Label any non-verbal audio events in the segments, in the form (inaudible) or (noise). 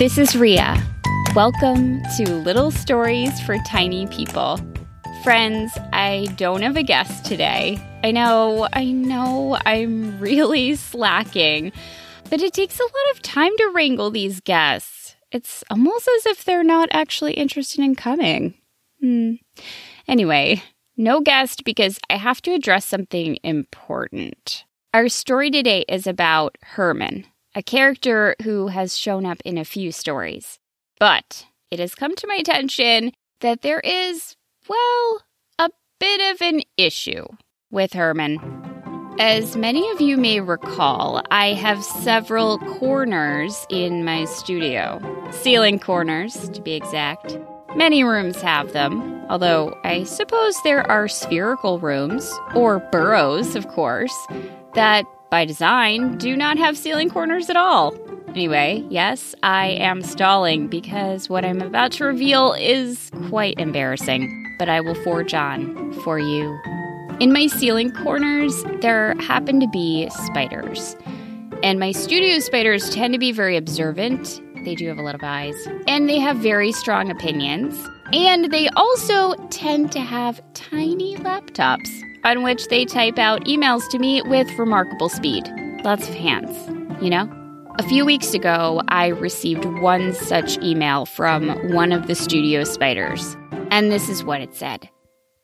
This is Rhea. Welcome to Little Stories for Tiny People. Friends, I don't have a guest today. I know, I know, I'm (laughs) really slacking, but it takes a lot of time to wrangle these guests. It's almost as if they're not actually interested in coming. Hmm. Anyway, no guest because I have to address something important. Our story today is about Herman, a character who has shown up in a few stories. But it has come to my attention that there is, well, a bit of an issue with Herman. As many of you may recall, I have several corners in my studio. Ceiling corners, to be exact. Many rooms have them, although I suppose there are spherical rooms, or burrows, of course, that by design do not have ceiling corners at all. Anyway, yes, I am stalling because what I'm about to reveal is quite embarrassing, but I will forge on for you. In my ceiling corners, there happen to be spiders. And my studio spiders tend to be very observant. They do have a lot of eyes. And they have very strong opinions. And they also tend to have tiny laptops on which they type out emails to me with remarkable speed. Lots of hands, you know? A few weeks ago, I received one such email from one of the studio spiders. And this is what it said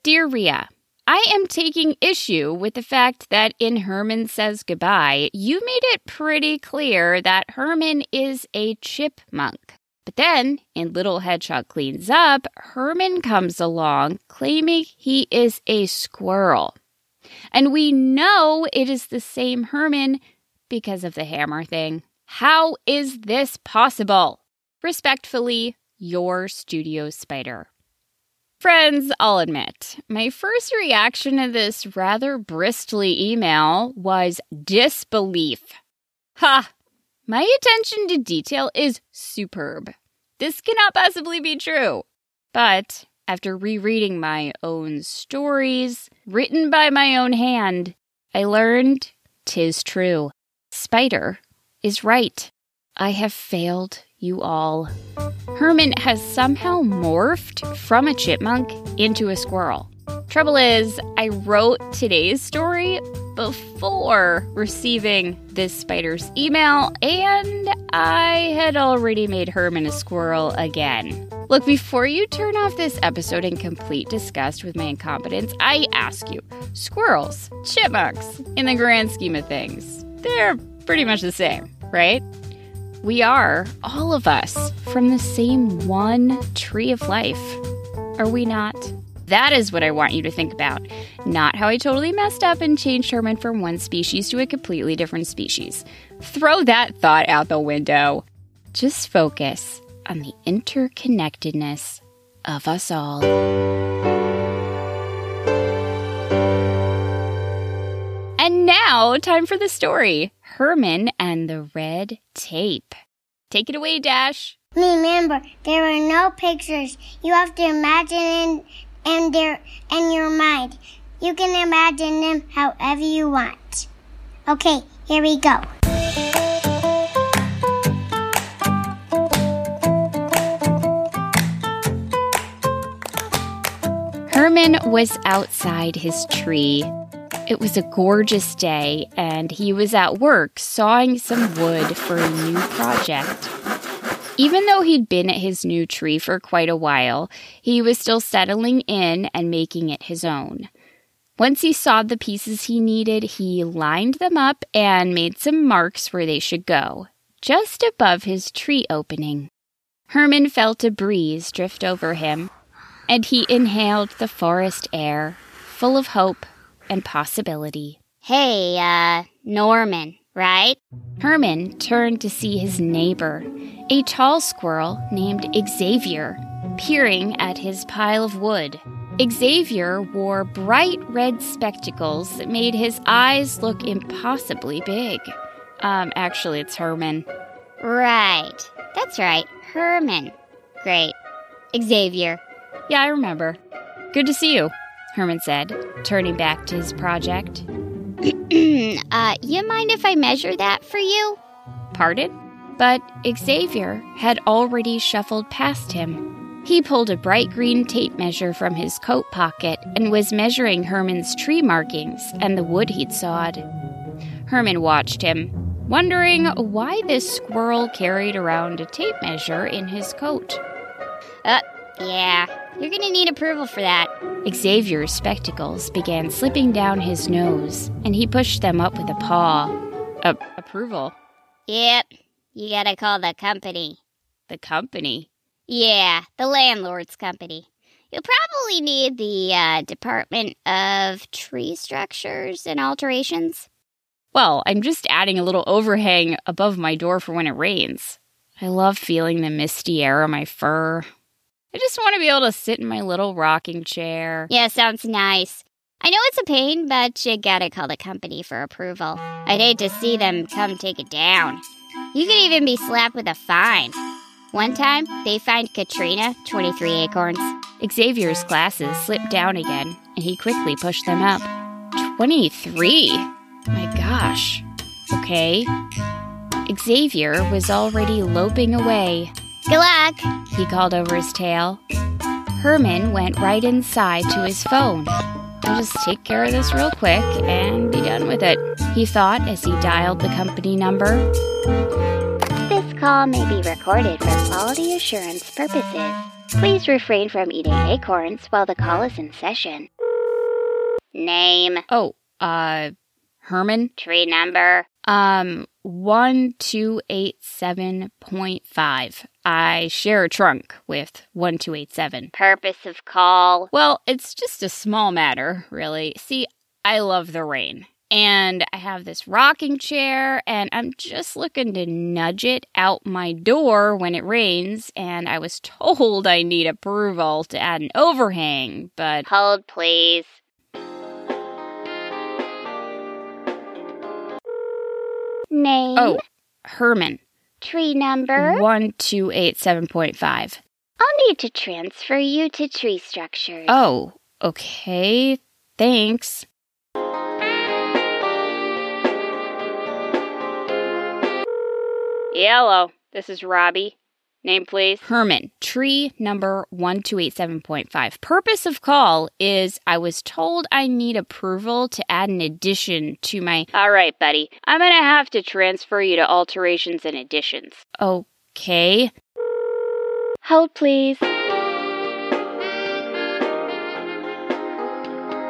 Dear Rhea, I am taking issue with the fact that in Herman Says Goodbye, you made it pretty clear that Herman is a chipmunk. But then, in Little Hedgehog Cleans Up, Herman comes along claiming he is a squirrel. And we know it is the same Herman because of the hammer thing. How is this possible? Respectfully, your studio spider. Friends, I'll admit, my first reaction to this rather bristly email was disbelief. Ha! My attention to detail is superb. This cannot possibly be true. But after rereading my own stories, written by my own hand, I learned tis true. Spider is right. I have failed you all. Herman has somehow morphed from a chipmunk into a squirrel. Trouble is, I wrote today's story before receiving this spider's email, and I had already made Herman a squirrel again. Look, before you turn off this episode in complete disgust with my incompetence, I ask you squirrels, chipmunks, in the grand scheme of things, they're pretty much the same, right? We are, all of us, from the same one tree of life. Are we not? That is what I want you to think about, not how I totally messed up and changed Herman from one species to a completely different species. Throw that thought out the window. Just focus on the interconnectedness of us all. And now, time for the story Herman and the Red Tape. Take it away, Dash. Remember, there are no pictures. You have to imagine in, their, in your mind. You can imagine them however you want. Okay, here we go. Herman was outside his tree. It was a gorgeous day, and he was at work sawing some wood for a new project. Even though he'd been at his new tree for quite a while, he was still settling in and making it his own. Once he sawed the pieces he needed, he lined them up and made some marks where they should go, just above his tree opening. Herman felt a breeze drift over him, and he inhaled the forest air, full of hope and possibility. Hey, uh, Norman, right? Herman turned to see his neighbor, a tall squirrel named Xavier, peering at his pile of wood. Xavier wore bright red spectacles that made his eyes look impossibly big. Um, actually, it's Herman. Right. That's right. Herman. Great. Xavier. Yeah, I remember. Good to see you, Herman said, turning back to his project. (clears throat) uh, you mind if I measure that for you? Pardon? But Xavier had already shuffled past him. He pulled a bright green tape measure from his coat pocket and was measuring Herman's tree markings and the wood he'd sawed. Herman watched him, wondering why this squirrel carried around a tape measure in his coat. Uh, yeah, you're gonna need approval for that. Xavier's spectacles began slipping down his nose, and he pushed them up with a paw. A- approval? Yep, you gotta call the company. The company? Yeah, the landlord's company. You'll probably need the uh, Department of Tree Structures and Alterations. Well, I'm just adding a little overhang above my door for when it rains. I love feeling the misty air on my fur. I just want to be able to sit in my little rocking chair. Yeah, sounds nice. I know it's a pain, but you gotta call the company for approval. I'd hate to see them come take it down. You could even be slapped with a fine. One time, they fined Katrina 23 acorns. Xavier's glasses slipped down again, and he quickly pushed them up. 23? My gosh. Okay. Xavier was already loping away. Good luck! He called over his tail. Herman went right inside to his phone. I'll just take care of this real quick and be done with it, he thought as he dialed the company number. This call may be recorded for quality assurance purposes. Please refrain from eating acorns while the call is in session. Name, Oh, uh, Herman? tree number. Um, 1287.5. I share a trunk with 1287. Purpose of call. Well, it's just a small matter, really. See, I love the rain. And I have this rocking chair, and I'm just looking to nudge it out my door when it rains. And I was told I need approval to add an overhang, but Hold, please. Name, oh, Herman, tree number. 1287.5. I'll need to transfer you to tree structures. Oh, okay. Thanks. Hello, this is Robbie. Name, please. Herman, tree number 1287.5. Purpose of call is I was told I need approval to add an addition to my. All right, buddy. I'm gonna have to transfer you to alterations and additions. Okay. Hold, please.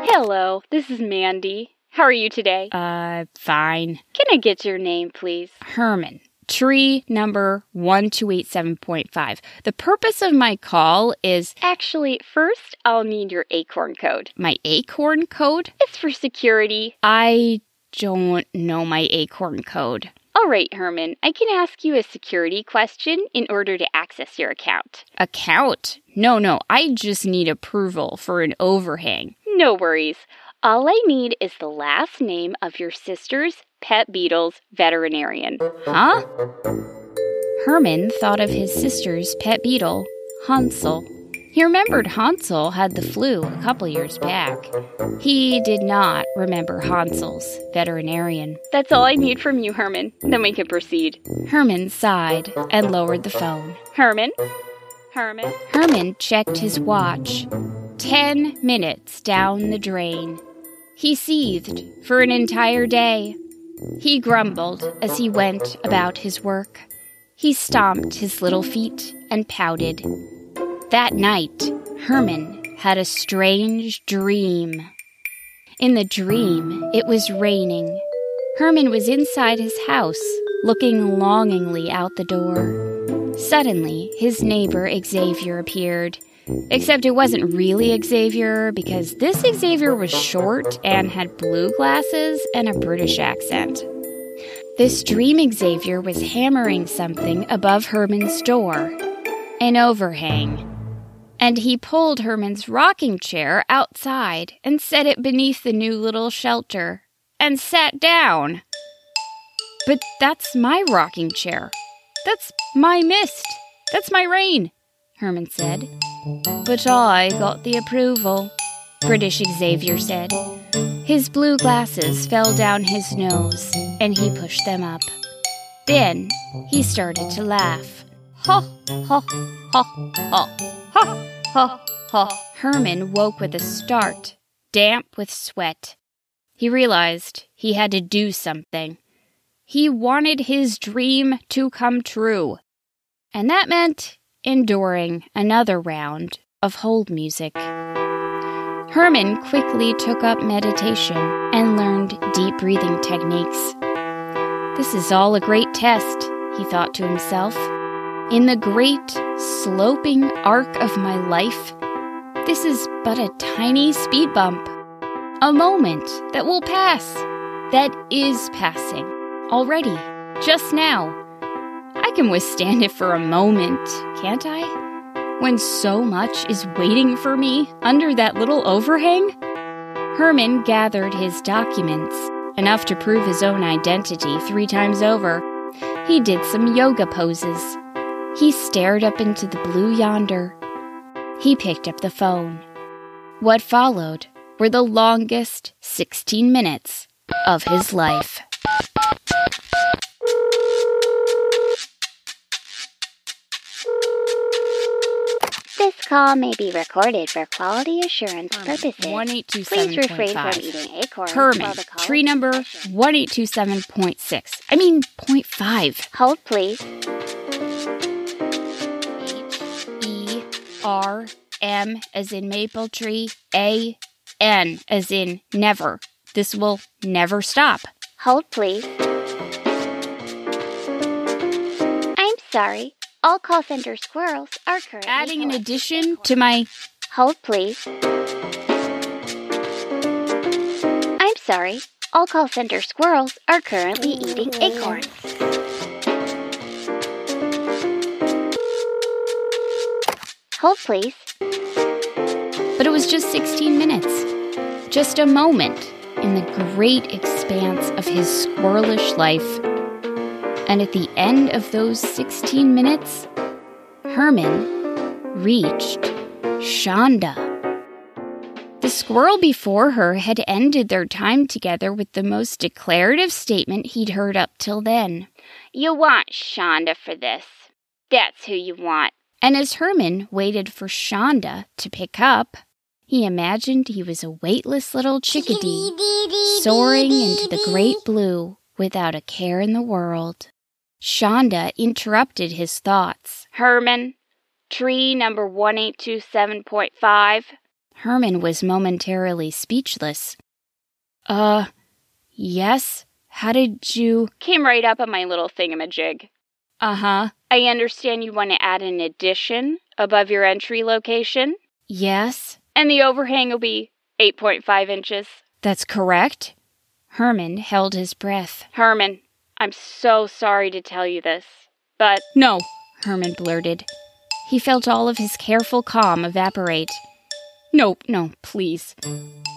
Hello, this is Mandy. How are you today? Uh, fine. Can I get your name, please? Herman, tree number 1287.5. The purpose of my call is Actually, first, I'll need your acorn code. my acorn code. It's for security. I don't know my acorn code. All right, Herman, I can ask you a security question in order to access your account. Account? No, no, I just need approval for an overhang. No worries. All I need is the last name of your sister's pet beetle's veterinarian. Huh? Herman thought of his sister's pet beetle, Hansel. He remembered Hansel had the flu a couple years back. He did not remember Hansel's veterinarian. That's all I need from you, Herman. Then we can proceed. Herman sighed and lowered the phone. Herman? Herman? Herman checked his watch. Ten minutes down the drain. He seethed for an entire day. He grumbled as he went about his work. He stomped his little feet and pouted. That night, Herman had a strange dream. In the dream, it was raining. Herman was inside his house, looking longingly out the door. Suddenly, his neighbor Xavier appeared. Except it wasn't really Xavier because this Xavier was short and had blue glasses and a British accent. This dream Xavier was hammering something above Herman's door an overhang. And he pulled Herman's rocking chair outside and set it beneath the new little shelter and sat down. But that's my rocking chair. That's my mist. That's my rain, Herman said. But I got the approval, British Xavier said. His blue glasses fell down his nose, and he pushed them up. Then he started to laugh. Ha, ha, ha, ha, ha, ha, ha. Herman woke with a start, damp with sweat. He realized he had to do something. He wanted his dream to come true. And that meant enduring another round of hold music. Herman quickly took up meditation and learned deep breathing techniques. This is all a great test, he thought to himself. In the great, sloping arc of my life, this is but a tiny speed bump. A moment that will pass, that is passing, already, just now. Can withstand it for a moment, can't I? when so much is waiting for me under that little overhang? Herman gathered his documents, enough to prove his own identity three times over. He did some yoga poses. He stared up into the blue yonder. He picked up the phone. What followed were the longest 16 minutes of his life. Call may be recorded for quality assurance purposes. Please refrain from eating acorns Herman, while the call tree number session. 1827.6. I mean, 0.5. Hold, please. H E R M as in maple tree, A N as in never. This will never stop. Hold, please. I'm sorry. All call center squirrels are currently Adding an addition to my Hold, please. I'm sorry. All call center squirrels are currently eating acorns. Hold, please. But it was just 16 minutes. Just a moment in the great expanse of his squirrelish life. And at the end of those 16 minutes, Herman reached Shonda. The squirrel before her had ended their time together with the most declarative statement he'd heard up till then. You want Shonda for this. That's who you want. And as Herman waited for Shonda to pick up, he imagined he was a weightless little chickadee (laughs) soaring into the great blue without a care in the world. Shonda interrupted his thoughts. Herman, tree number 1827.5. Herman was momentarily speechless. Uh, yes? How did you? Came right up on my little thingamajig. Uh huh. I understand you want to add an addition above your entry location, Yes, and the overhang will be 8.5 inches. that's correct. Herman held his breath. Herman, I'm so sorry to tell you this, but No, Herman blurted. He felt all of his careful calm evaporate. No, no, please.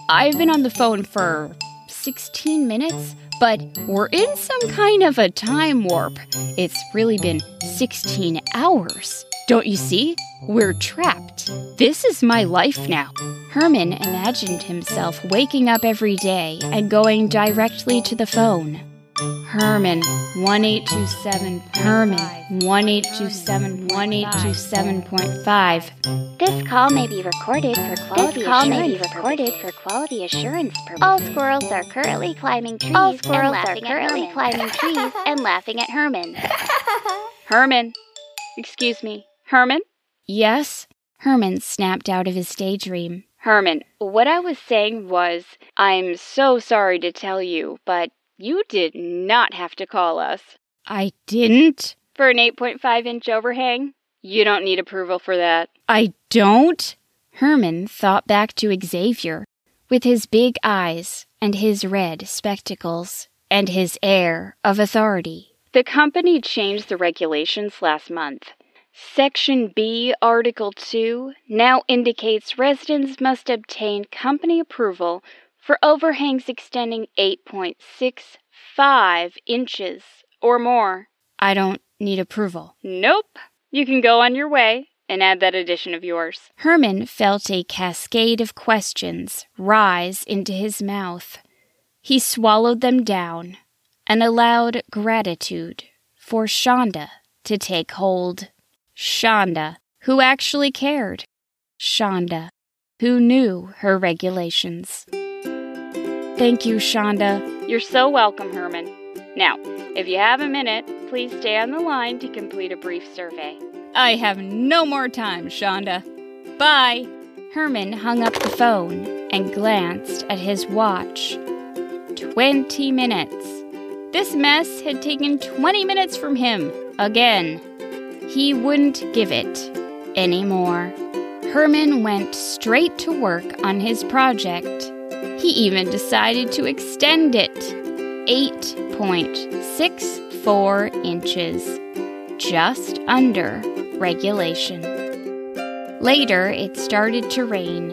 I've been on the phone for 16 minutes, but we're in some kind of a time warp. It's really been 16 hours. Don't you see? We're trapped. This is my life now. Herman imagined himself waking up every day and going directly to the phone. Herman 1827 Herman 1827 1827.5 This call may be recorded for quality This call assurance may be recorded for quality assurance purposes. All squirrels are currently climbing trees. All squirrels and are currently climbing trees and (laughs) laughing at Herman. Herman, excuse me, Herman? Yes? Herman snapped out of his daydream. Herman, what I was saying was, I'm so sorry to tell you, but you did not have to call us. I didn't. For an 8.5 inch overhang, you don't need approval for that. I don't? Herman thought back to Xavier, with his big eyes and his red spectacles and his air of authority. The company changed the regulations last month. Section B, Article 2, now indicates residents must obtain company approval for overhangs extending 8.65 inches or more. I don't need approval. Nope. You can go on your way and add that addition of yours. Herman felt a cascade of questions rise into his mouth. He swallowed them down and allowed gratitude for Shonda to take hold. Shonda, who actually cared. Shonda, who knew her regulations. Thank you, Shonda. You're so welcome, Herman. Now, if you have a minute, please stay on the line to complete a brief survey. I have no more time, Shonda. Bye. Herman hung up the phone and glanced at his watch. Twenty minutes. This mess had taken 20 minutes from him again. He wouldn't give it anymore. Herman went straight to work on his project. He even decided to extend it 8.64 inches, just under regulation. Later, it started to rain.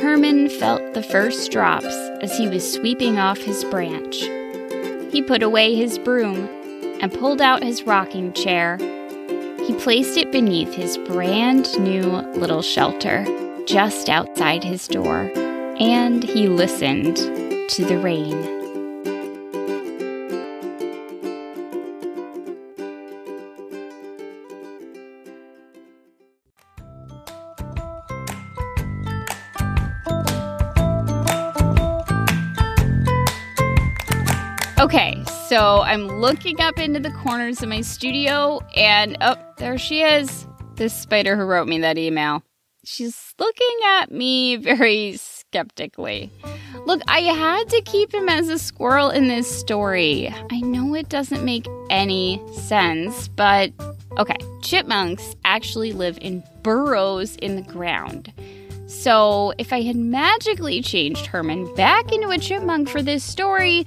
Herman felt the first drops as he was sweeping off his branch. He put away his broom and pulled out his rocking chair. He placed it beneath his brand new little shelter just outside his door, and he listened to the rain. Okay, so I'm looking up into the corners of my studio, and oh, there she is. This spider who wrote me that email. She's looking at me very skeptically. Look, I had to keep him as a squirrel in this story. I know it doesn't make any sense, but okay. Chipmunks actually live in burrows in the ground. So, if I had magically changed Herman back into a chipmunk for this story,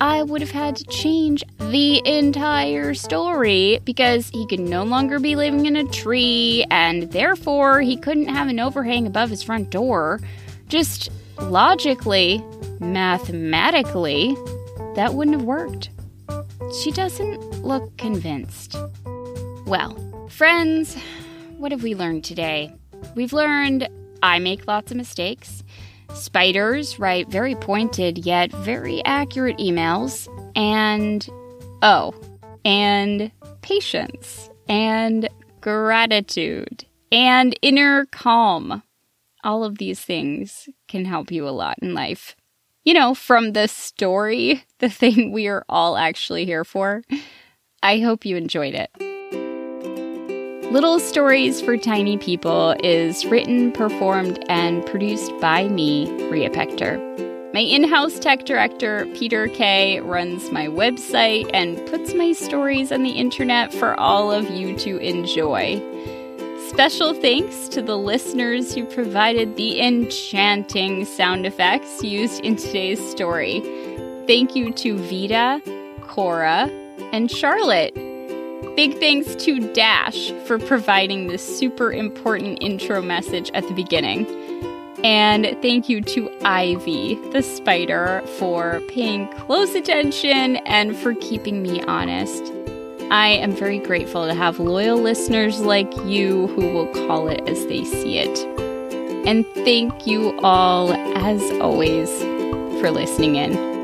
I would have had to change the entire story because he could no longer be living in a tree and therefore he couldn't have an overhang above his front door. Just logically, mathematically, that wouldn't have worked. She doesn't look convinced. Well, friends, what have we learned today? We've learned I make lots of mistakes. Spiders write very pointed yet very accurate emails. And, oh, and patience and gratitude and inner calm. All of these things can help you a lot in life. You know, from the story, (laughs) the thing we are all actually here for. I hope you enjoyed it. Little Stories for Tiny People is written, performed, and produced by me, Rhea Pecter. My in house tech director, Peter Kay, runs my website and puts my stories on the internet for all of you to enjoy. Special thanks to the listeners who provided the enchanting sound effects used in today's story. Thank you to Vida, Cora, and Charlotte. Big thanks to Dash for providing this super important intro message at the beginning. And thank you to Ivy, the spider, for paying close attention and for keeping me honest. I am very grateful to have loyal listeners like you who will call it as they see it. And thank you all, as always, for listening in.